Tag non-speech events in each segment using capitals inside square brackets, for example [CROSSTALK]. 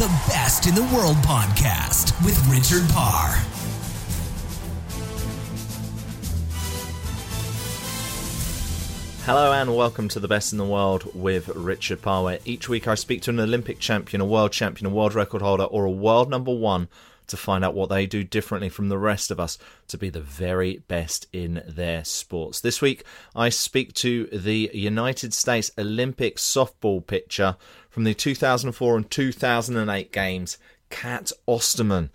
The Best in the World podcast with Richard Parr. Hello and welcome to the best in the world with Richard Parr. Where each week I speak to an Olympic champion, a world champion, a world record holder, or a world number one to find out what they do differently from the rest of us to be the very best in their sports. This week I speak to the United States Olympic softball pitcher from the 2004 and 2008 games, Cat Osterman.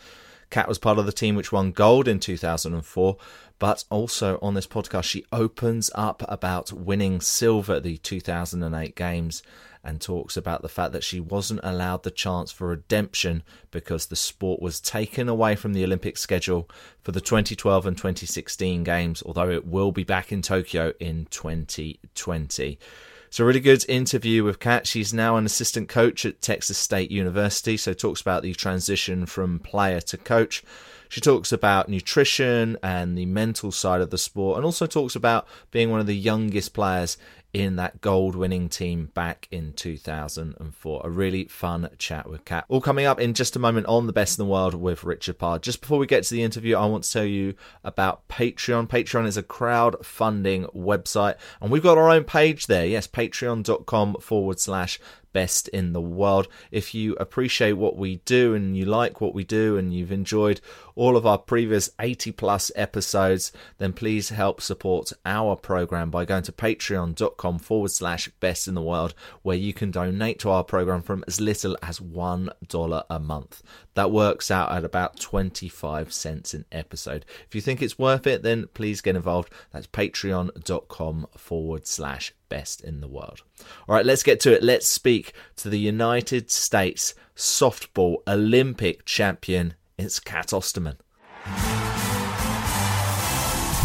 Cat was part of the team which won gold in 2004, but also on this podcast, she opens up about winning silver at the 2008 games and talks about the fact that she wasn't allowed the chance for redemption because the sport was taken away from the Olympic schedule for the 2012 and 2016 games, although it will be back in Tokyo in 2020. It's a really good interview with Cat. She's now an assistant coach at Texas State University, so talks about the transition from player to coach. She talks about nutrition and the mental side of the sport, and also talks about being one of the youngest players in that gold winning team back in 2004. A really fun chat with Cat. All coming up in just a moment on The Best in the World with Richard Parr. Just before we get to the interview, I want to tell you about Patreon. Patreon is a crowdfunding website, and we've got our own page there. Yes, patreon.com forward slash best in the world. If you appreciate what we do and you like what we do and you've enjoyed all of our previous 80 plus episodes, then please help support our program by going to patreon.com forward slash best in the world, where you can donate to our program from as little as $1 a month. That works out at about 25 cents an episode. If you think it's worth it, then please get involved. That's patreon.com forward slash best in the world. All right, let's get to it. Let's speak to the United States softball Olympic champion. It's Cat Osterman.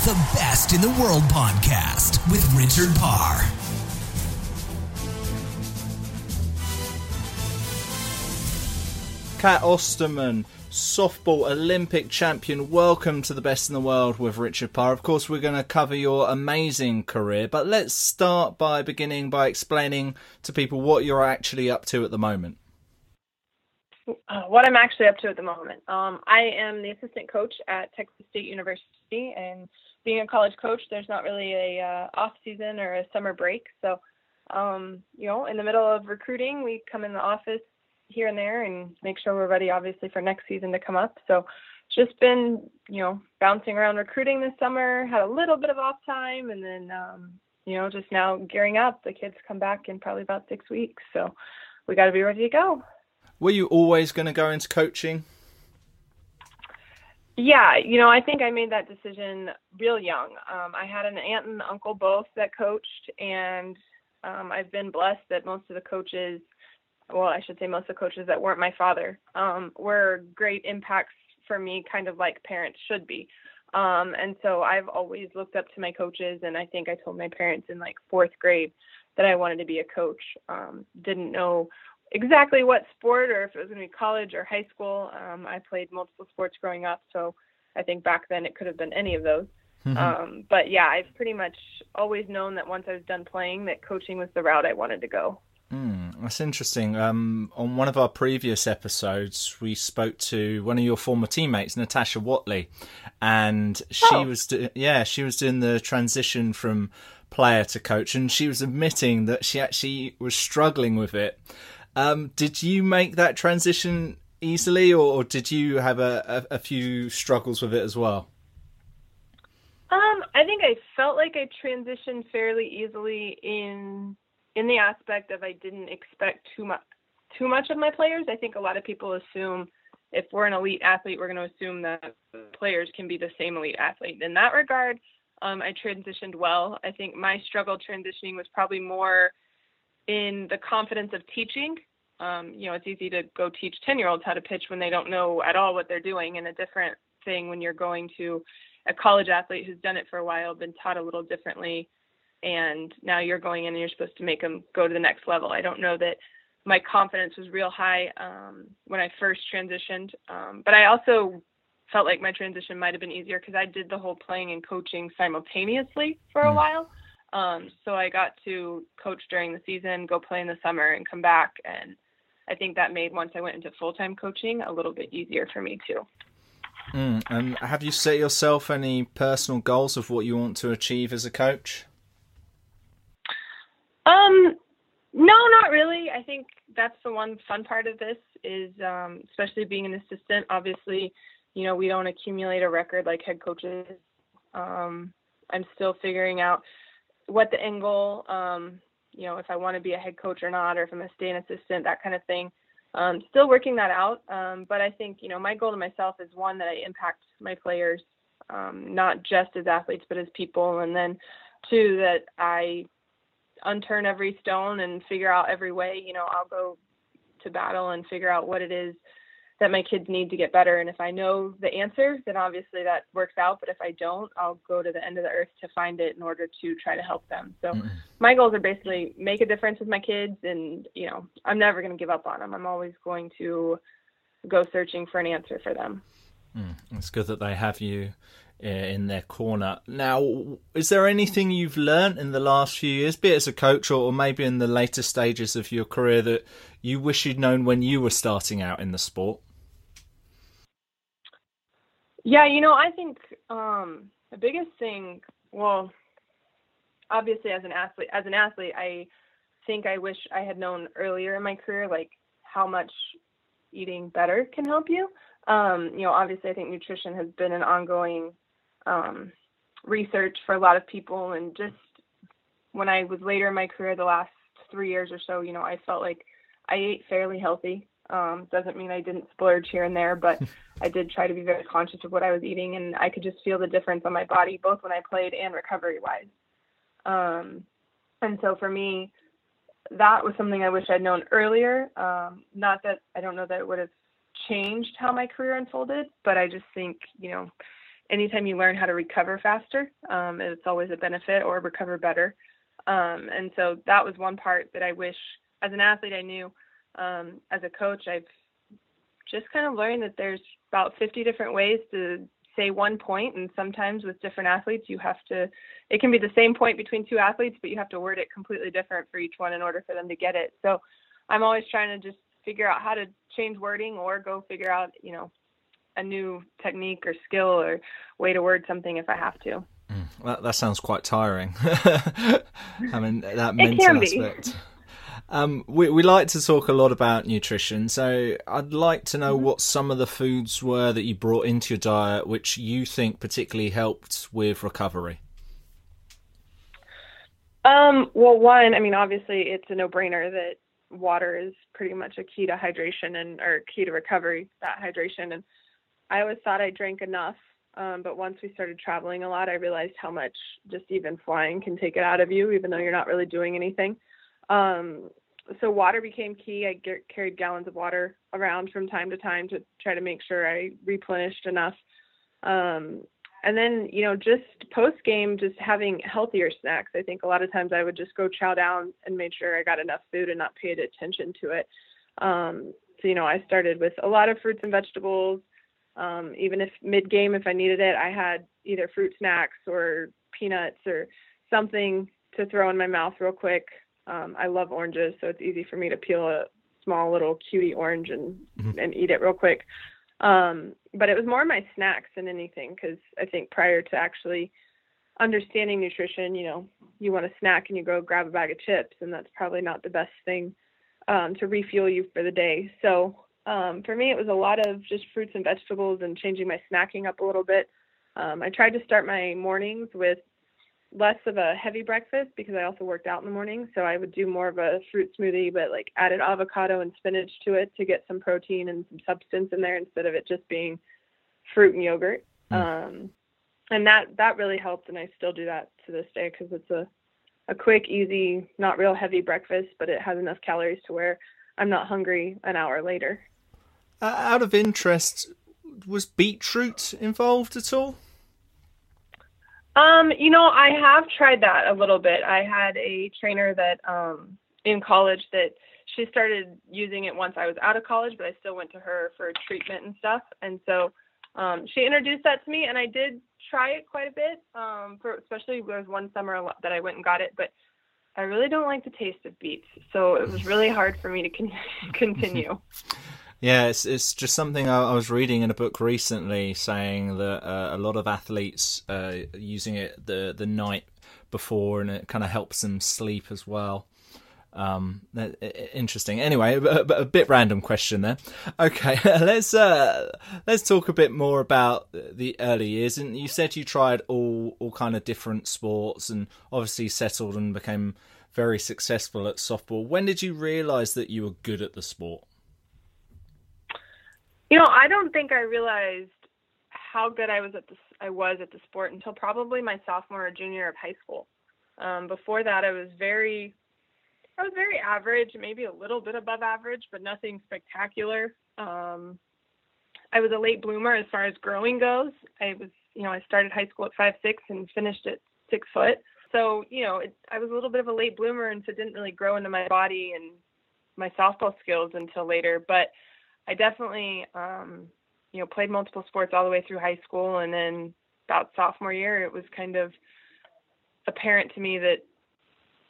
The Best in the World podcast with Richard Parr. Cat Osterman, softball Olympic champion. Welcome to the best in the world with Richard Parr. Of course, we're going to cover your amazing career, but let's start by beginning by explaining to people what you're actually up to at the moment. Uh, what I'm actually up to at the moment. Um, I am the assistant coach at Texas State University, and being a college coach, there's not really a uh, off season or a summer break. So, um, you know, in the middle of recruiting, we come in the office here and there and make sure we're ready, obviously, for next season to come up. So, just been, you know, bouncing around recruiting this summer. Had a little bit of off time, and then, um, you know, just now gearing up. The kids come back in probably about six weeks, so we got to be ready to go. Were you always going to go into coaching? Yeah, you know, I think I made that decision real young. Um, I had an aunt and uncle both that coached, and um, I've been blessed that most of the coaches, well, I should say most of the coaches that weren't my father, um, were great impacts for me, kind of like parents should be. Um, and so I've always looked up to my coaches, and I think I told my parents in like fourth grade that I wanted to be a coach. Um, didn't know exactly what sport or if it was going to be college or high school. Um, I played multiple sports growing up, so I think back then it could have been any of those. Mm-hmm. Um, but yeah, I've pretty much always known that once I was done playing, that coaching was the route I wanted to go. Mm, that's interesting. Um, on one of our previous episodes, we spoke to one of your former teammates, Natasha Watley, and she oh. was do- yeah she was doing the transition from player to coach, and she was admitting that she actually was struggling with it. Um, did you make that transition easily, or, or did you have a, a, a, few struggles with it as well? Um, I think I felt like I transitioned fairly easily in in the aspect of I didn't expect too much too much of my players. I think a lot of people assume if we're an elite athlete, we're going to assume that players can be the same elite athlete. In that regard, um, I transitioned well. I think my struggle transitioning was probably more in the confidence of teaching. Um, you know, it's easy to go teach 10 year olds how to pitch when they don't know at all what they're doing, and a different thing when you're going to a college athlete who's done it for a while, been taught a little differently, and now you're going in and you're supposed to make them go to the next level. I don't know that my confidence was real high um, when I first transitioned, um, but I also felt like my transition might have been easier because I did the whole playing and coaching simultaneously for a mm. while. Um, so I got to coach during the season, go play in the summer, and come back. And I think that made once I went into full time coaching a little bit easier for me too. Mm, and have you set yourself any personal goals of what you want to achieve as a coach? Um, no, not really. I think that's the one fun part of this is, um, especially being an assistant. Obviously, you know, we don't accumulate a record like head coaches. Um, I'm still figuring out what the end goal, um, you know, if I want to be a head coach or not, or if I'm to stay an assistant, that kind of thing. Um, still working that out. Um, but I think, you know, my goal to myself is one that I impact my players, um, not just as athletes, but as people. And then two, that I unturn every stone and figure out every way, you know, I'll go to battle and figure out what it is that my kids need to get better. And if I know the answer, then obviously that works out. But if I don't, I'll go to the end of the earth to find it in order to try to help them. So mm-hmm. my goals are basically make a difference with my kids. And, you know, I'm never going to give up on them. I'm always going to go searching for an answer for them. Mm, it's good that they have you in their corner. Now, is there anything you've learned in the last few years, be it as a coach or maybe in the later stages of your career, that you wish you'd known when you were starting out in the sport? Yeah, you know, I think um, the biggest thing, well, obviously as an athlete, as an athlete, I think I wish I had known earlier in my career, like how much eating better can help you. Um, you know, obviously, I think nutrition has been an ongoing um, research for a lot of people, and just when I was later in my career, the last three years or so, you know, I felt like I ate fairly healthy. Um, doesn't mean I didn't splurge here and there, but [LAUGHS] I did try to be very conscious of what I was eating, and I could just feel the difference on my body, both when I played and recovery wise. Um, and so for me, that was something I wish I'd known earlier. Um, not that I don't know that it would have changed how my career unfolded, but I just think, you know, anytime you learn how to recover faster, um, it's always a benefit or recover better. Um, and so that was one part that I wish as an athlete I knew um, as a coach, I've just kind of learned that there's about 50 different ways to say one point, and sometimes with different athletes, you have to. It can be the same point between two athletes, but you have to word it completely different for each one in order for them to get it. So, I'm always trying to just figure out how to change wording or go figure out, you know, a new technique or skill or way to word something if I have to. Mm, that, that sounds quite tiring. [LAUGHS] I mean, that mental aspect. Um, we, we like to talk a lot about nutrition, so I'd like to know mm-hmm. what some of the foods were that you brought into your diet which you think particularly helped with recovery. Um, well, one, I mean, obviously, it's a no-brainer that water is pretty much a key to hydration and or key to recovery. That hydration, and I always thought I drank enough, um, but once we started traveling a lot, I realized how much just even flying can take it out of you, even though you're not really doing anything. Um, so water became key. I get, carried gallons of water around from time to time to try to make sure I replenished enough. Um, and then, you know, just post game, just having healthier snacks. I think a lot of times I would just go chow down and make sure I got enough food and not paid attention to it. Um, so, you know, I started with a lot of fruits and vegetables. Um, even if mid game, if I needed it, I had either fruit snacks or peanuts or something to throw in my mouth real quick. Um, I love oranges, so it's easy for me to peel a small little cutie orange and mm-hmm. and eat it real quick. Um, but it was more my snacks than anything because I think prior to actually understanding nutrition, you know, you want a snack and you go grab a bag of chips, and that's probably not the best thing um, to refuel you for the day. So um, for me, it was a lot of just fruits and vegetables and changing my snacking up a little bit. Um, I tried to start my mornings with less of a heavy breakfast because I also worked out in the morning. So I would do more of a fruit smoothie, but like added avocado and spinach to it to get some protein and some substance in there instead of it just being fruit and yogurt. Mm. Um, and that that really helped, and I still do that to this day because it's a a quick, easy, not real heavy breakfast, but it has enough calories to where I'm not hungry an hour later. Uh, out of interest, was beetroot involved at all? Um, you know, I have tried that a little bit. I had a trainer that um in college that she started using it once I was out of college, but I still went to her for treatment and stuff. And so um, she introduced that to me, and I did try it quite a bit. Um, for especially there was one summer that I went and got it, but I really don't like the taste of beets, so it was really hard for me to con- [LAUGHS] continue. [LAUGHS] Yeah, it's it's just something I, I, was reading in a book recently, saying that uh, a lot of athletes uh, using it the the night before, and it kind of helps them sleep as well. Um, interesting. Anyway, a, a, bit random question there. Okay, [LAUGHS] let's uh, let's talk a bit more about the early years. And you said you tried all all kind of different sports, and obviously settled and became very successful at softball. When did you realise that you were good at the sport? You know, I don't think I realized how good I was at the I was at the sport until probably my sophomore or junior of high school. Um, before that, I was very I was very average, maybe a little bit above average, but nothing spectacular. Um, I was a late bloomer as far as growing goes. I was, you know, I started high school at five six and finished at six foot. So, you know, it, I was a little bit of a late bloomer, and so didn't really grow into my body and my softball skills until later. But I definitely, um, you know, played multiple sports all the way through high school, and then about sophomore year, it was kind of apparent to me that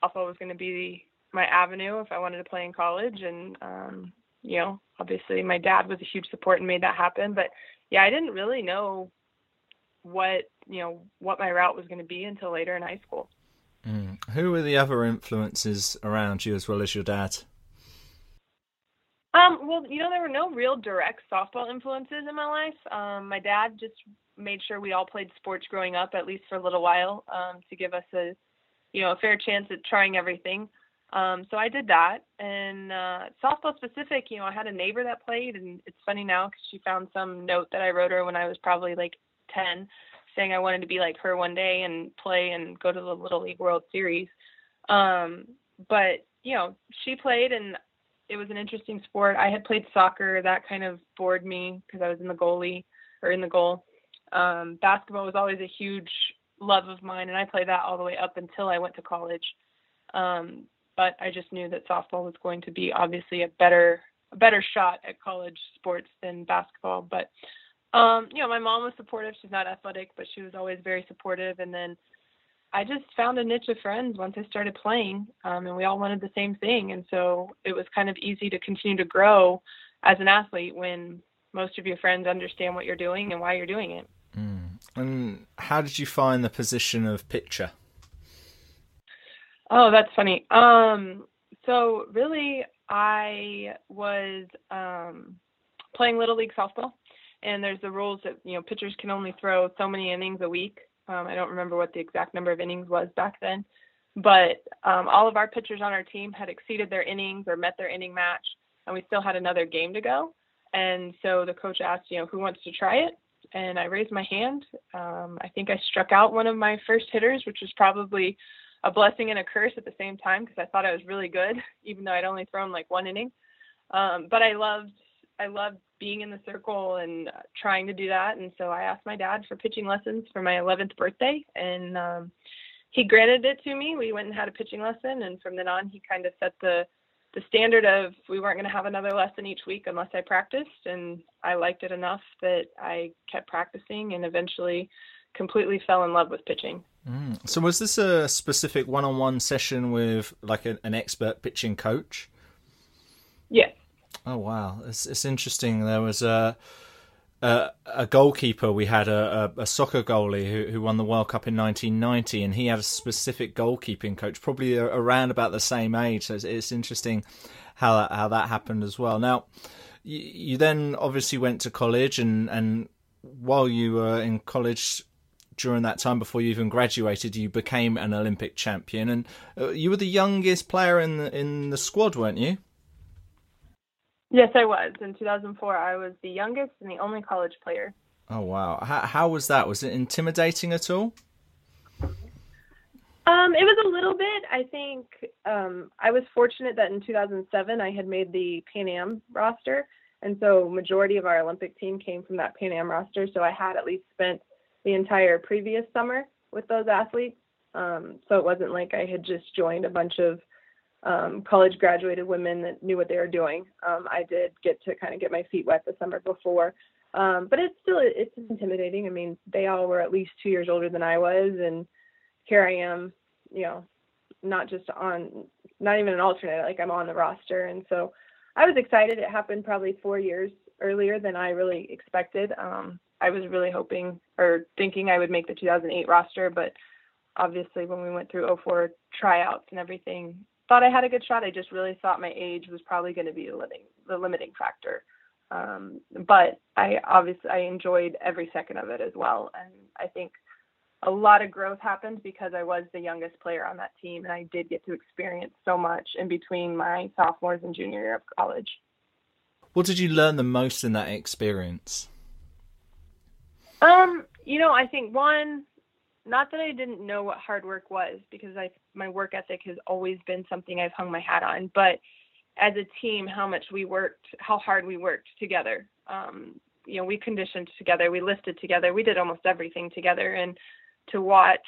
softball was going to be my avenue if I wanted to play in college. And, um, you know, obviously my dad was a huge support and made that happen. But yeah, I didn't really know what, you know, what my route was going to be until later in high school. Mm. Who were the other influences around you as well as your dad? Um, well, you know, there were no real direct softball influences in my life. Um, my dad just made sure we all played sports growing up, at least for a little while, um, to give us a, you know, a fair chance at trying everything. Um, so I did that. And uh, softball specific, you know, I had a neighbor that played, and it's funny now because she found some note that I wrote her when I was probably like 10, saying I wanted to be like her one day and play and go to the Little League World Series. Um, but you know, she played, and it was an interesting sport. I had played soccer, that kind of bored me because I was in the goalie or in the goal. Um, basketball was always a huge love of mine, and I played that all the way up until I went to college. Um, but I just knew that softball was going to be obviously a better a better shot at college sports than basketball. But um, you know, my mom was supportive. She's not athletic, but she was always very supportive. And then I just found a niche of friends once I started playing, um, and we all wanted the same thing. And so it was kind of easy to continue to grow as an athlete when most of your friends understand what you're doing and why you're doing it. Mm. And how did you find the position of pitcher? Oh, that's funny. Um, so really, I was um, playing little league softball, and there's the rules that you know pitchers can only throw so many innings a week. Um, I don't remember what the exact number of innings was back then, but um, all of our pitchers on our team had exceeded their innings or met their inning match, and we still had another game to go. And so the coach asked, you know, who wants to try it? And I raised my hand. Um, I think I struck out one of my first hitters, which was probably a blessing and a curse at the same time because I thought I was really good, [LAUGHS] even though I'd only thrown like one inning. Um, but I loved I loved being in the circle and trying to do that, and so I asked my dad for pitching lessons for my 11th birthday, and um, he granted it to me. We went and had a pitching lesson, and from then on, he kind of set the the standard of we weren't going to have another lesson each week unless I practiced, and I liked it enough that I kept practicing and eventually completely fell in love with pitching. Mm. So was this a specific one-on-one session with like an, an expert pitching coach? Yes. Oh wow, it's it's interesting. There was a uh, a goalkeeper. We had a, a, a soccer goalie who, who won the World Cup in 1990, and he had a specific goalkeeping coach, probably around about the same age. So it's, it's interesting how that, how that happened as well. Now, you, you then obviously went to college, and, and while you were in college, during that time before you even graduated, you became an Olympic champion, and uh, you were the youngest player in the in the squad, weren't you? Yes, I was. In 2004, I was the youngest and the only college player. Oh wow! How, how was that? Was it intimidating at all? Um, it was a little bit. I think um, I was fortunate that in 2007 I had made the Pan Am roster, and so majority of our Olympic team came from that Pan Am roster. So I had at least spent the entire previous summer with those athletes. Um, so it wasn't like I had just joined a bunch of um, college graduated women that knew what they were doing. Um, I did get to kind of get my feet wet the summer before, um, but it's still it's intimidating. I mean, they all were at least two years older than I was, and here I am, you know, not just on, not even an alternate, like I'm on the roster, and so I was excited. It happened probably four years earlier than I really expected. Um, I was really hoping or thinking I would make the 2008 roster, but obviously when we went through 04 tryouts and everything, thought I had a good shot. I just really thought my age was probably going to be the limiting the limiting factor. Um, but I obviously I enjoyed every second of it as well, and I think a lot of growth happened because I was the youngest player on that team, and I did get to experience so much in between my sophomores and junior year of college. What did you learn the most in that experience? Um, you know, I think one, not that I didn't know what hard work was because I my work ethic has always been something I've hung my hat on, but as a team, how much we worked, how hard we worked together. Um, you know, we conditioned together, we lifted together, we did almost everything together, and to watch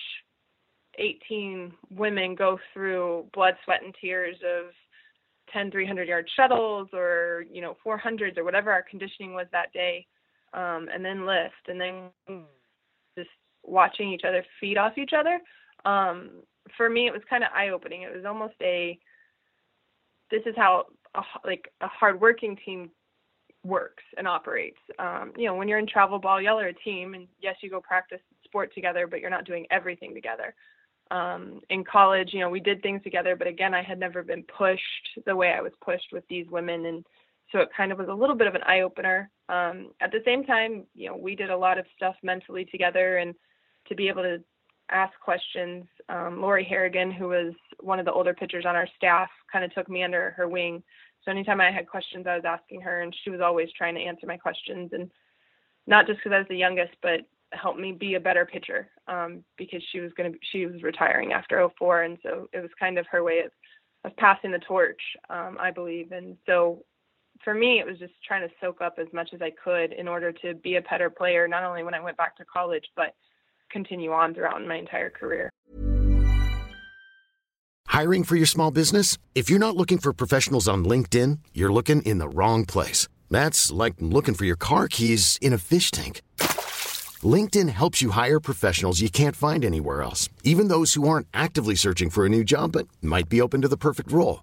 18 women go through blood, sweat, and tears of 10 300 yard shuttles or you know 400s or whatever our conditioning was that day um, and then lift and then just watching each other feed off each other. Um, for me, it was kind of eye opening. It was almost a this is how a, like a hardworking team works and operates. Um, you know, when you're in travel ball, y'all are a team, and yes, you go practice sport together, but you're not doing everything together. Um, in college, you know, we did things together, but again, I had never been pushed the way I was pushed with these women, and so it kind of was a little bit of an eye opener. Um, at the same time, you know, we did a lot of stuff mentally together, and to be able to ask questions. Um, Lori Harrigan, who was one of the older pitchers on our staff, kind of took me under her wing. So anytime I had questions, I was asking her, and she was always trying to answer my questions, and not just because I was the youngest, but helped me be a better pitcher um, because she was going to she was retiring after 04, and so it was kind of her way of of passing the torch, um, I believe. And so for me, it was just trying to soak up as much as I could in order to be a better player, not only when I went back to college, but continue on throughout my entire career. Hiring for your small business? If you're not looking for professionals on LinkedIn, you're looking in the wrong place. That's like looking for your car keys in a fish tank. LinkedIn helps you hire professionals you can't find anywhere else, even those who aren't actively searching for a new job but might be open to the perfect role.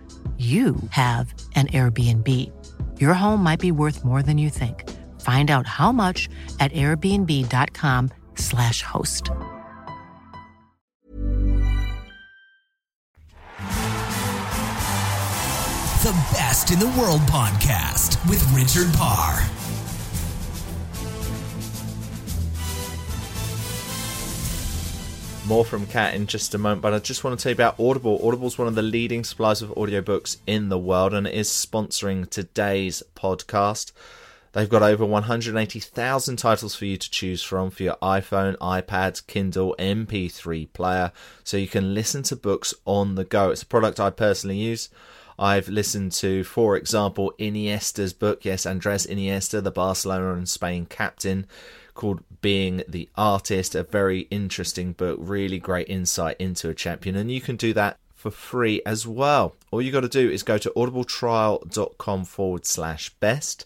you have an Airbnb. Your home might be worth more than you think. Find out how much at airbnb.com/slash host. The Best in the World podcast with Richard Parr. More from Cat in just a moment, but I just want to tell you about Audible. Audible is one of the leading suppliers of audiobooks in the world and it is sponsoring today's podcast. They've got over 180,000 titles for you to choose from for your iPhone, iPad, Kindle, MP3 player, so you can listen to books on the go. It's a product I personally use. I've listened to, for example, Iniesta's book, yes, Andres Iniesta, the Barcelona and Spain captain, called Being the Artist, a very interesting book, really great insight into a champion, and you can do that for free as well. All you got to do is go to audibletrial.com forward slash best.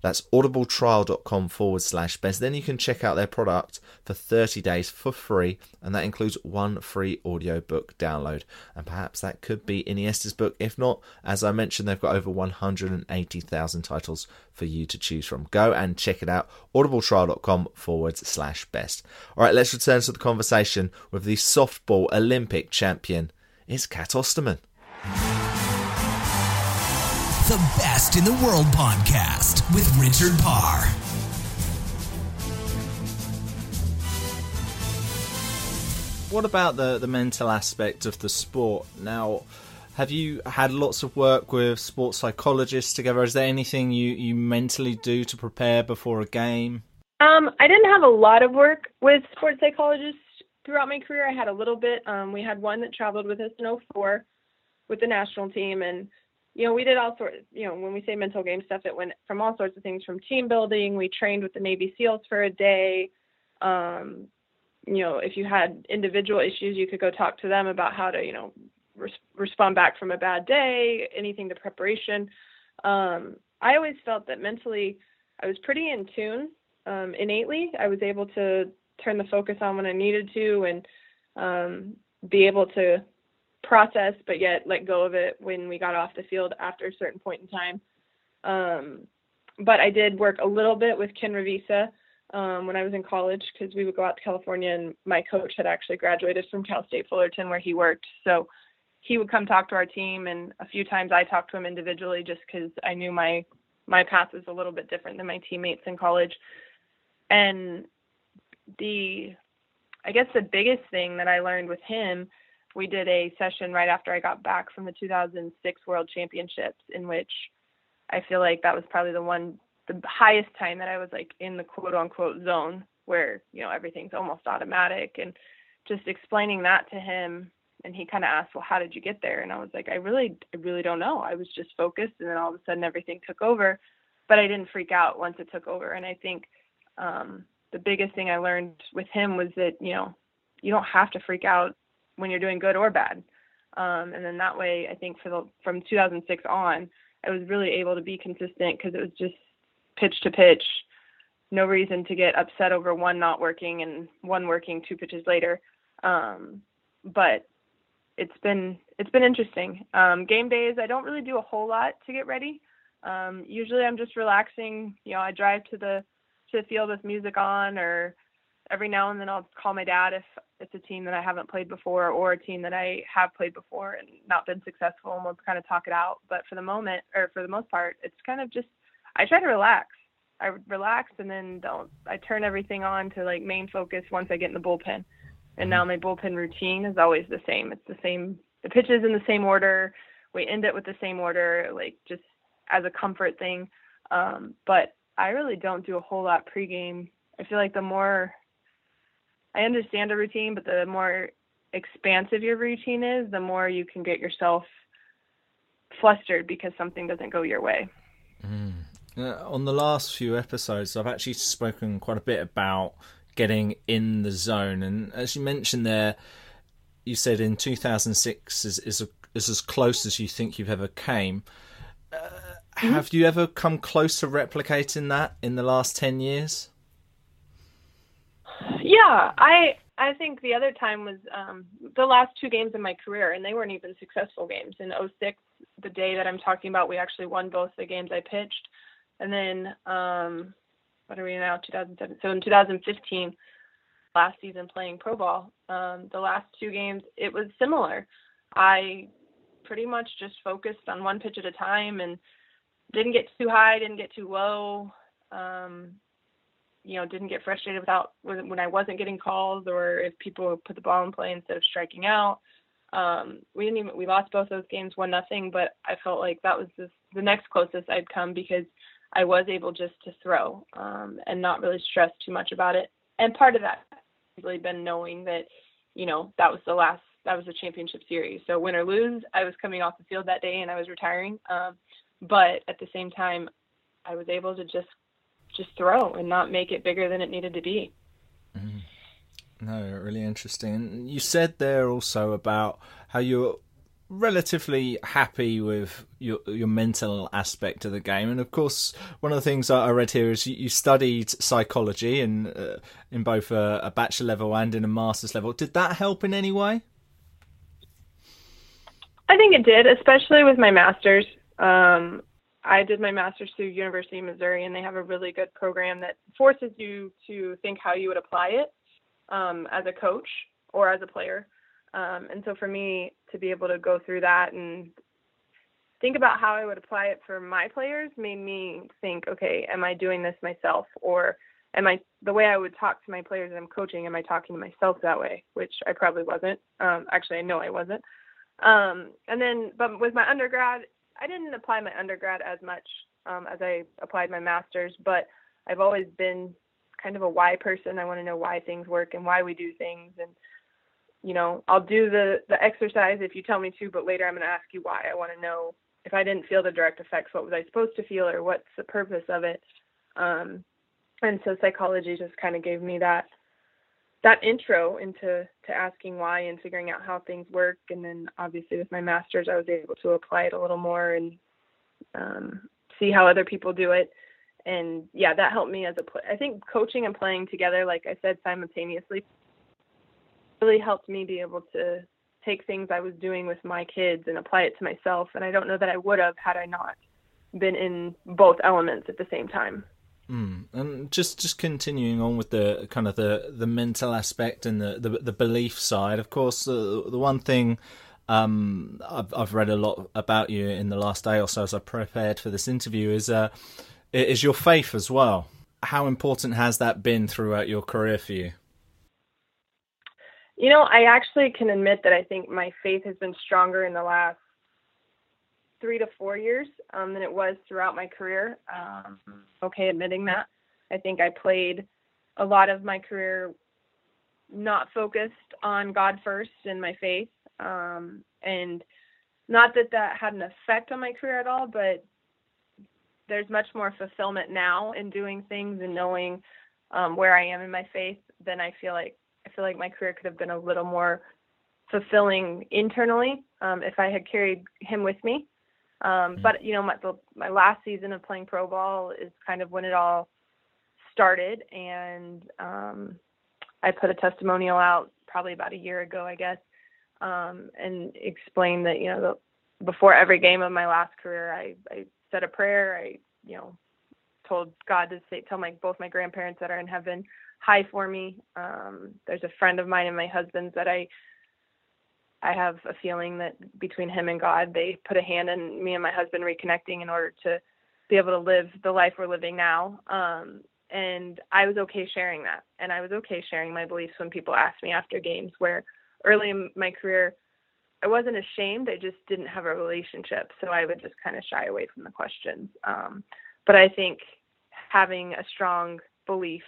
That's audibletrial.com forward slash best. Then you can check out their product for 30 days for free, and that includes one free audiobook download. And perhaps that could be Iniesta's book. If not, as I mentioned, they've got over 180,000 titles for you to choose from. Go and check it out, audibletrial.com forward slash best. All right, let's return to the conversation with the softball Olympic champion. It's Cat Osterman. The Best in the World podcast with Richard Parr. What about the, the mental aspect of the sport? Now, have you had lots of work with sports psychologists together? Is there anything you, you mentally do to prepare before a game? Um, I didn't have a lot of work with sports psychologists throughout my career. I had a little bit. Um, we had one that traveled with us in 04 with the national team, and you know, we did all sorts. You know, when we say mental game stuff, it went from all sorts of things, from team building. We trained with the Navy SEALs for a day. Um, you know, if you had individual issues, you could go talk to them about how to, you know, res- respond back from a bad day, anything to preparation. Um, I always felt that mentally I was pretty in tune um, innately. I was able to turn the focus on when I needed to and um, be able to process, but yet let go of it when we got off the field after a certain point in time. Um, but I did work a little bit with Ken Ravizza um, when I was in college because we would go out to California, and my coach had actually graduated from Cal State Fullerton where he worked. So he would come talk to our team, and a few times I talked to him individually just because I knew my my path was a little bit different than my teammates in college. And the I guess the biggest thing that I learned with him, we did a session right after I got back from the 2006 World Championships, in which I feel like that was probably the one the highest time that I was like in the quote unquote zone where, you know, everything's almost automatic and just explaining that to him and he kind of asked, "Well, how did you get there?" And I was like, "I really I really don't know. I was just focused and then all of a sudden everything took over, but I didn't freak out once it took over." And I think um the biggest thing I learned with him was that, you know, you don't have to freak out when you're doing good or bad. Um, and then that way, I think for the from 2006 on, I was really able to be consistent because it was just pitch to pitch. No reason to get upset over one not working and one working two pitches later. Um, but it's been it's been interesting. Um, game days, I don't really do a whole lot to get ready. Um, usually, I'm just relaxing. You know, I drive to the to the field with music on, or every now and then I'll call my dad if it's a team that I haven't played before or a team that I have played before and not been successful, and we'll kind of talk it out. But for the moment, or for the most part, it's kind of just I try to relax. I relax and then don't. I turn everything on to like main focus once I get in the bullpen. And now my bullpen routine is always the same. It's the same. The pitches in the same order. We end it with the same order, like just as a comfort thing. Um, but I really don't do a whole lot pregame. I feel like the more I understand a routine, but the more expansive your routine is, the more you can get yourself flustered because something doesn't go your way. Mm. Uh, on the last few episodes, I've actually spoken quite a bit about getting in the zone, and as you mentioned there, you said in 2006 is is, a, is as close as you think you've ever came. Uh, mm-hmm. Have you ever come close to replicating that in the last 10 years? Yeah, I I think the other time was um, the last two games in my career, and they weren't even successful games. In 06, the day that I'm talking about, we actually won both the games I pitched. And then um, what are we now? 2007. So in 2015, last season playing pro ball, um, the last two games it was similar. I pretty much just focused on one pitch at a time and didn't get too high, didn't get too low. Um, you know, didn't get frustrated without when, I wasn't getting calls or if people put the ball in play instead of striking out. Um, we didn't even we lost both those games one nothing, but I felt like that was the, the next closest I'd come because I was able just to throw um, and not really stress too much about it. And part of that has really been knowing that, you know, that was the last that was the championship series. So win or lose, I was coming off the field that day and I was retiring. Um, but at the same time, I was able to just just throw and not make it bigger than it needed to be. Mm. No, really interesting. You said there also about how you're relatively happy with your your mental aspect of the game, and of course, one of the things I read here is you, studied psychology in uh, in both a, a bachelor level and in a master's level. Did that help in any way? I think it did, especially with my master's. Um, I did my master's through University of Missouri, and they have a really good program that forces you to think how you would apply it um, as a coach or as a player. Um, and so for me to be able to go through that and think about how I would apply it for my players made me think, okay, am I doing this myself or am I the way I would talk to my players that I'm coaching? Am I talking to myself that way? Which I probably wasn't. Um, actually, I know I wasn't. Um, and then, but with my undergrad, I didn't apply my undergrad as much um, as I applied my master's, but I've always been kind of a why person. I want to know why things work and why we do things. And, you know, I'll do the, the exercise if you tell me to, but later I'm going to ask you why. I want to know if I didn't feel the direct effects, what was I supposed to feel or what's the purpose of it? Um, and so psychology just kind of gave me that that intro into to asking why and figuring out how things work and then obviously with my masters i was able to apply it a little more and um, see how other people do it and yeah that helped me as a play i think coaching and playing together like i said simultaneously really helped me be able to take things i was doing with my kids and apply it to myself and i don't know that i would have had i not been in both elements at the same time Mm. And just just continuing on with the kind of the, the mental aspect and the, the, the belief side. Of course, uh, the one thing um, I've I've read a lot about you in the last day or so as I prepared for this interview is uh, is your faith as well. How important has that been throughout your career for you? You know, I actually can admit that I think my faith has been stronger in the last three to four years um, than it was throughout my career. Um, okay, admitting that. I think I played a lot of my career not focused on God first and my faith. Um, and not that that had an effect on my career at all, but there's much more fulfillment now in doing things and knowing um, where I am in my faith than I feel like I feel like my career could have been a little more fulfilling internally um, if I had carried him with me. Um, mm-hmm. but you know, my the, my last season of playing pro ball is kind of when it all started, and um, I put a testimonial out probably about a year ago, I guess, um, and explained that you know the, before every game of my last career, I, I said a prayer. I you know told God to say tell my both my grandparents that are in heaven hi for me. Um, there's a friend of mine and my husband's that I I have a feeling that between him and God, they put a hand in me and my husband reconnecting in order to be able to live the life we're living now. Um, and I was okay sharing that. And I was okay sharing my beliefs when people asked me after games, where early in my career, I wasn't ashamed. I just didn't have a relationship. So I would just kind of shy away from the questions. Um, but I think having a strong belief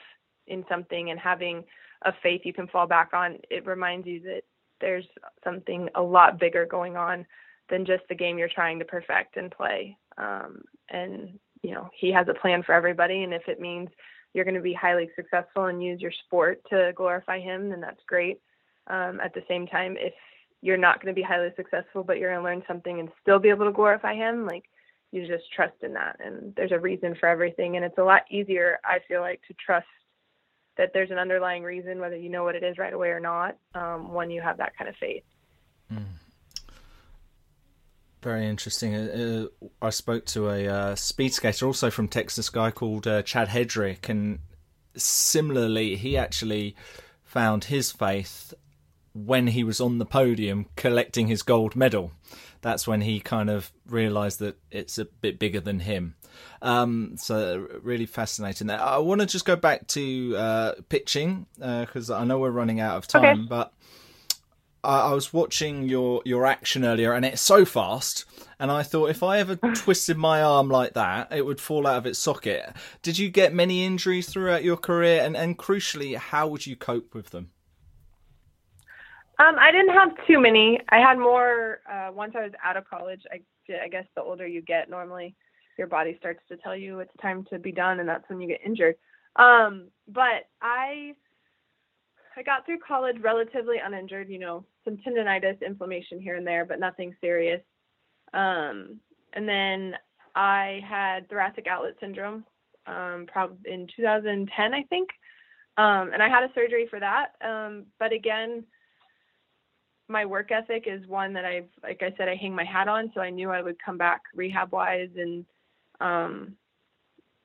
in something and having a faith you can fall back on, it reminds you that there's something a lot bigger going on than just the game you're trying to perfect and play. Um, and you know, he has a plan for everybody, and if it means you're going to be highly successful and use your sport to glorify him, then that's great. Um, at the same time, if you're not going to be highly successful, but you're going to learn something and still be able to glorify him, like you just trust in that. And there's a reason for everything, and it's a lot easier, I feel like, to trust that there's an underlying reason, whether you know what it is right away or not, um, when you have that kind of faith. Mm. Very interesting. Uh, uh, I spoke to a uh, speed skater also from Texas guy called uh, Chad Hedrick, and similarly, he actually found his faith when he was on the podium collecting his gold medal. That's when he kind of realised that it's a bit bigger than him. Um, so really fascinating. I want to just go back to uh, pitching because uh, I know we're running out of time, okay. but I, I was watching your your action earlier, and it's so fast. And I thought if I ever [LAUGHS] twisted my arm like that, it would fall out of its socket. Did you get many injuries throughout your career? And, and crucially, how would you cope with them? Um, I didn't have too many. I had more uh, once I was out of college. I, I guess the older you get, normally your body starts to tell you it's time to be done, and that's when you get injured. Um, but I I got through college relatively uninjured, you know, some tendonitis, inflammation here and there, but nothing serious. Um, and then I had thoracic outlet syndrome, um, probably in 2010, I think. Um, and I had a surgery for that. Um, but again, my work ethic is one that I've, like I said, I hang my hat on. So I knew I would come back rehab wise and, um,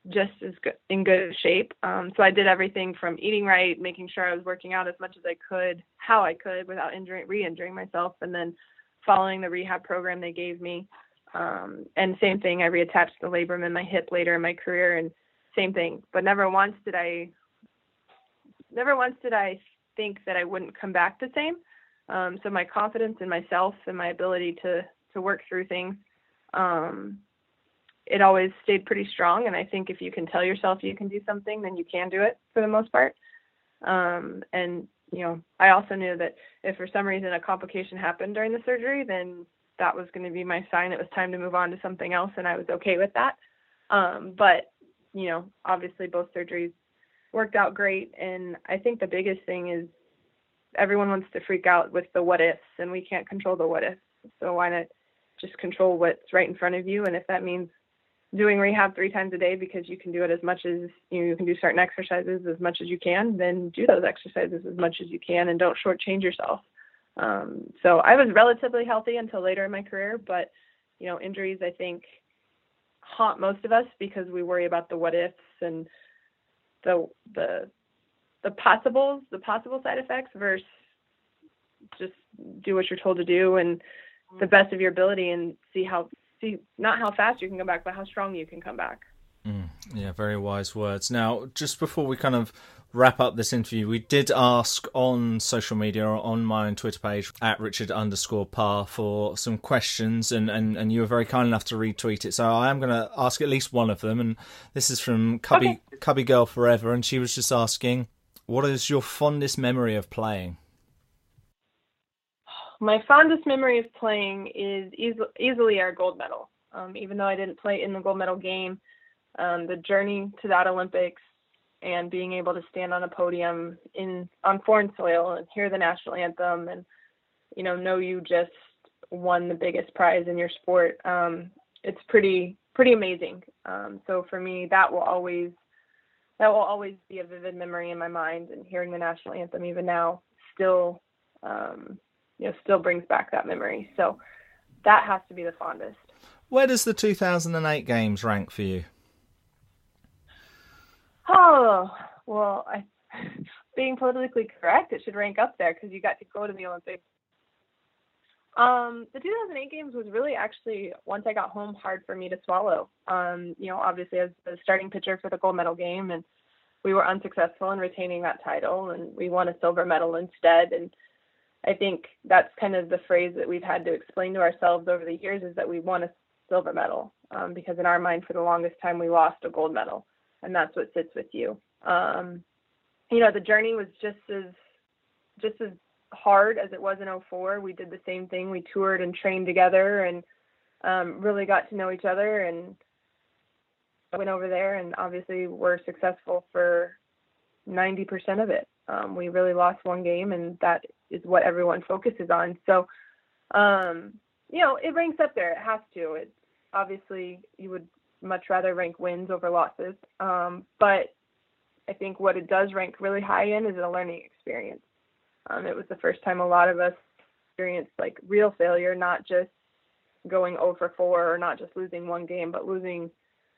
just as good in good shape. Um, so I did everything from eating right, making sure I was working out as much as I could, how I could without injuring, re-injuring myself, and then following the rehab program they gave me. Um, and same thing, I reattached the labrum in my hip later in my career, and same thing. But never once did I, never once did I think that I wouldn't come back the same. Um, so my confidence in myself and my ability to to work through things um, it always stayed pretty strong. And I think if you can tell yourself you can do something, then you can do it for the most part. Um, and you know, I also knew that if for some reason a complication happened during the surgery, then that was going to be my sign it was time to move on to something else, and I was okay with that. Um, but you know, obviously both surgeries worked out great, and I think the biggest thing is everyone wants to freak out with the what ifs, and we can't control the what ifs. So why not just control what's right in front of you? And if that means doing rehab three times a day because you can do it as much as you know, you can do certain exercises as much as you can, then do those exercises as much as you can and don't shortchange yourself. Um, so I was relatively healthy until later in my career, but you know, injuries I think haunt most of us because we worry about the what ifs and the the the possibles, the possible side effects versus just do what you're told to do and the best of your ability and see how see not how fast you can come back, but how strong you can come back. Mm, yeah, very wise words. Now, just before we kind of wrap up this interview, we did ask on social media or on my own Twitter page at Richard underscore Parr for some questions, and, and, and you were very kind enough to retweet it. So I am going to ask at least one of them, and this is from Cubby okay. Cubby Girl Forever, and she was just asking, "What is your fondest memory of playing?" My fondest memory of playing is easily, easily our gold medal. Um, even though I didn't play in the gold medal game, um, the journey to that Olympics and being able to stand on a podium in on foreign soil and hear the national anthem and you know know you just won the biggest prize in your sport. Um, it's pretty pretty amazing. Um, so for me, that will always that will always be a vivid memory in my mind. And hearing the national anthem even now still um, you know still brings back that memory. So that has to be the fondest. Where does the 2008 games rank for you? Oh well, I, being politically correct, it should rank up there because you got to go to the Olympics. Um, the 2008 games was really actually once I got home hard for me to swallow. Um, you know, obviously as the starting pitcher for the gold medal game, and we were unsuccessful in retaining that title, and we won a silver medal instead. And I think that's kind of the phrase that we've had to explain to ourselves over the years is that we won a silver medal um, because in our mind for the longest time we lost a gold medal and that's what sits with you. Um, you know, the journey was just as just as hard as it was in 04. We did the same thing. We toured and trained together and um, really got to know each other and went over there and obviously were successful for 90% of it. Um, we really lost one game, and that is what everyone focuses on. So, um, you know, it ranks up there. It has to. It's obviously you would much rather rank wins over losses, um, but I think what it does rank really high in is a learning experience. Um, it was the first time a lot of us experienced like real failure, not just going 0 for 4 or not just losing one game, but losing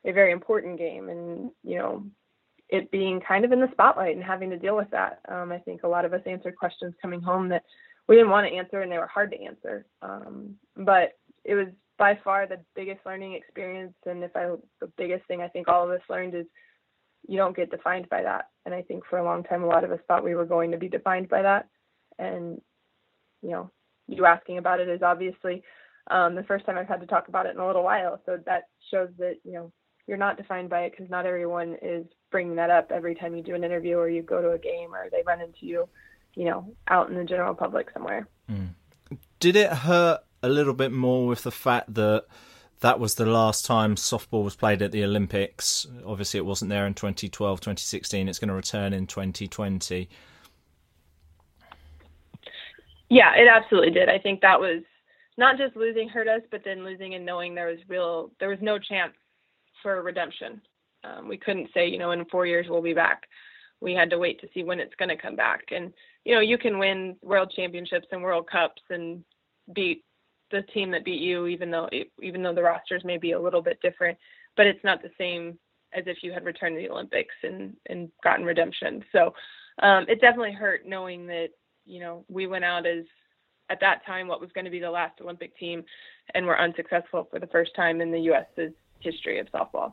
a very important game. And, you know, it being kind of in the spotlight and having to deal with that. Um, I think a lot of us answered questions coming home that we didn't want to answer and they were hard to answer. Um, but it was by far the biggest learning experience. And if I, the biggest thing I think all of us learned is you don't get defined by that. And I think for a long time, a lot of us thought we were going to be defined by that. And, you know, you asking about it is obviously um, the first time I've had to talk about it in a little while. So that shows that, you know, you're not defined by it because not everyone is bringing that up every time you do an interview or you go to a game or they run into you, you know, out in the general public somewhere. Mm. Did it hurt a little bit more with the fact that that was the last time softball was played at the Olympics? Obviously, it wasn't there in 2012, 2016. It's going to return in 2020. Yeah, it absolutely did. I think that was not just losing hurt us, but then losing and knowing there was real, there was no chance for redemption. Um, we couldn't say, you know, in four years we'll be back. We had to wait to see when it's going to come back. And you know, you can win world championships and world cups and beat the team that beat you, even though even though the rosters may be a little bit different, but it's not the same as if you had returned to the Olympics and and gotten redemption. So um, it definitely hurt knowing that you know we went out as at that time what was going to be the last Olympic team, and were unsuccessful for the first time in the U.S.'s history of softball.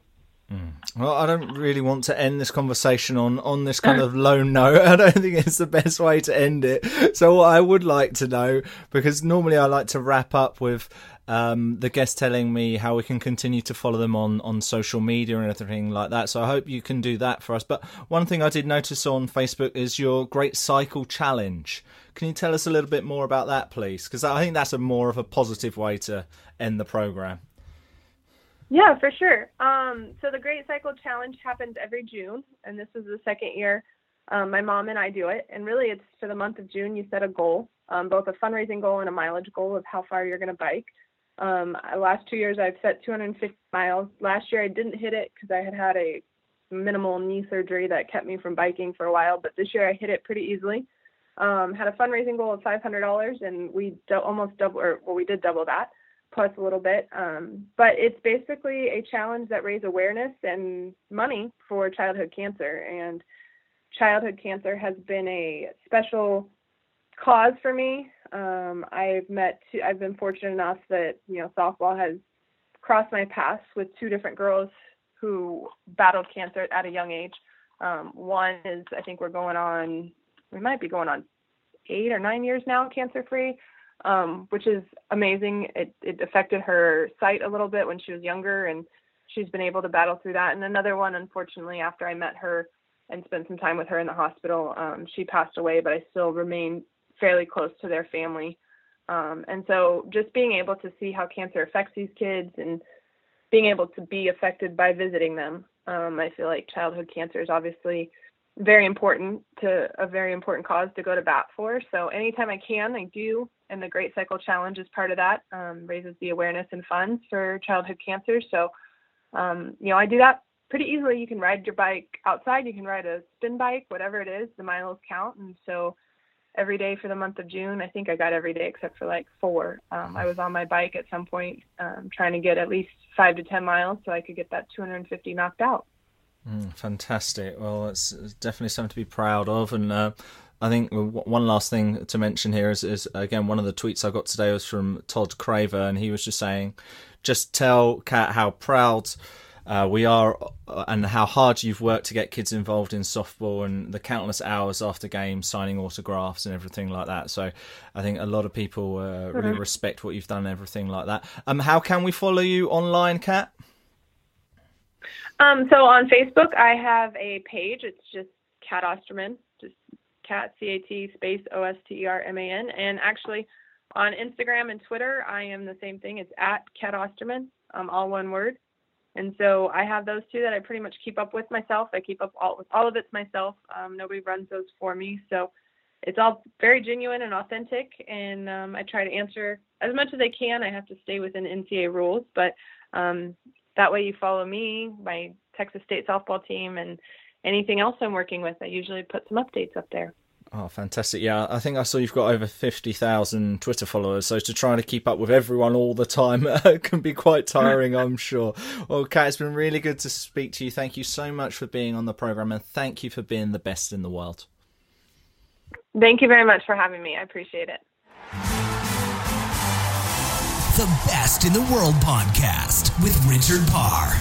Mm. Well, I don't really want to end this conversation on, on this kind of low note. [LAUGHS] I don't think it's the best way to end it. So, what I would like to know, because normally I like to wrap up with um, the guest telling me how we can continue to follow them on, on social media and everything like that. So, I hope you can do that for us. But one thing I did notice on Facebook is your Great Cycle Challenge. Can you tell us a little bit more about that, please? Because I think that's a more of a positive way to end the program. Yeah, for sure. Um, so the Great Cycle Challenge happens every June, and this is the second year um, my mom and I do it. And really, it's for the month of June. You set a goal, um, both a fundraising goal and a mileage goal of how far you're going to bike. Um, last two years, I've set 250 miles. Last year, I didn't hit it because I had had a minimal knee surgery that kept me from biking for a while. But this year, I hit it pretty easily. Um, had a fundraising goal of $500, and we do- almost double, or well, we did double that plus a little bit. Um, but it's basically a challenge that raises awareness and money for childhood cancer. And childhood cancer has been a special cause for me. Um, I've met, two, I've been fortunate enough that you know softball has crossed my paths with two different girls who battled cancer at a young age. Um, one is, I think we're going on, we might be going on eight or nine years now, cancer free um, which is amazing. It, it affected her sight a little bit when she was younger, and she's been able to battle through that. And another one, unfortunately, after I met her and spent some time with her in the hospital, um, she passed away, but I still remain fairly close to their family. Um, and so just being able to see how cancer affects these kids and being able to be affected by visiting them, um, I feel like childhood cancer is obviously very important to a very important cause to go to bat for. So anytime I can, I do and the Great Cycle Challenge is part of that. Um, raises the awareness and funds for childhood cancer. So, um, you know, I do that pretty easily. You can ride your bike outside. You can ride a spin bike, whatever it is. The miles count, and so every day for the month of June, I think I got every day except for like four. Um, I was on my bike at some point, um, trying to get at least five to ten miles so I could get that 250 knocked out. Mm, fantastic. Well, it's, definitely something to be proud of, and uh, I think one last thing to mention here is, is, again one of the tweets I got today was from Todd Craver, and he was just saying, just tell Cat how proud uh, we are uh, and how hard you've worked to get kids involved in softball and the countless hours after games signing autographs and everything like that. So I think a lot of people uh, really mm-hmm. respect what you've done and everything like that. Um, how can we follow you online, Cat? Um, so on Facebook, I have a page. It's just Cat Osterman, just Cat C A T space O S T E R M A N. And actually, on Instagram and Twitter, I am the same thing. It's at Cat Osterman, um, all one word. And so I have those two that I pretty much keep up with myself. I keep up all with all of it myself. Um, nobody runs those for me, so it's all very genuine and authentic. And um, I try to answer as much as I can. I have to stay within NCA rules, but um, that way you follow me, my Texas State softball team, and anything else I'm working with. I usually put some updates up there. Oh, fantastic. Yeah, I think I saw you've got over 50,000 Twitter followers, so to try to keep up with everyone all the time [LAUGHS] uh, can be quite tiring, I'm sure. Well, Cat, it's been really good to speak to you. Thank you so much for being on the program, and thank you for being the best in the world. Thank you very much for having me. I appreciate it. The Best in the World podcast with Richard Parr.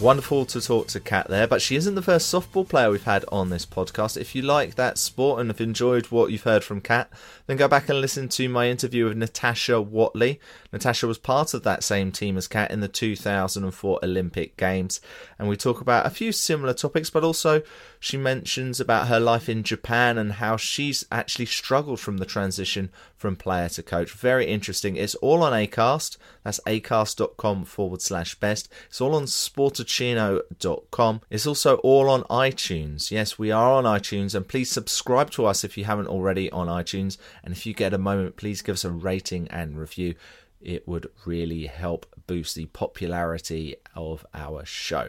Wonderful to talk to Cat there, but she isn't the first softball player we've had on this podcast. If you like that sport and have enjoyed what you've heard from Cat, then go back and listen to my interview with Natasha Watley. Natasha was part of that same team as Cat in the 2004 Olympic Games, and we talk about a few similar topics, but also she mentions about her life in Japan and how she's actually struggled from the transition from player to coach. Very interesting. It's all on Acast. That's acast.com forward slash best. It's all on sportacino.com. It's also all on iTunes. Yes, we are on iTunes, and please subscribe to us if you haven't already on iTunes. And if you get a moment, please give us a rating and review. It would really help boost the popularity of our show.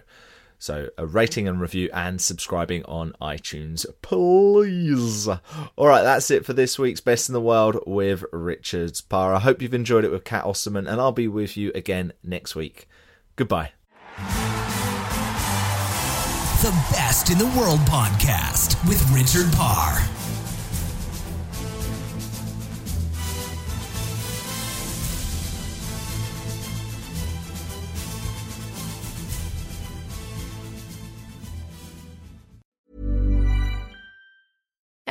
So, a rating and review and subscribing on iTunes, please. All right, that's it for this week's Best in the World with Richard Parr. I hope you've enjoyed it with Cat Osterman, and I'll be with you again next week. Goodbye. The Best in the World podcast with Richard Parr.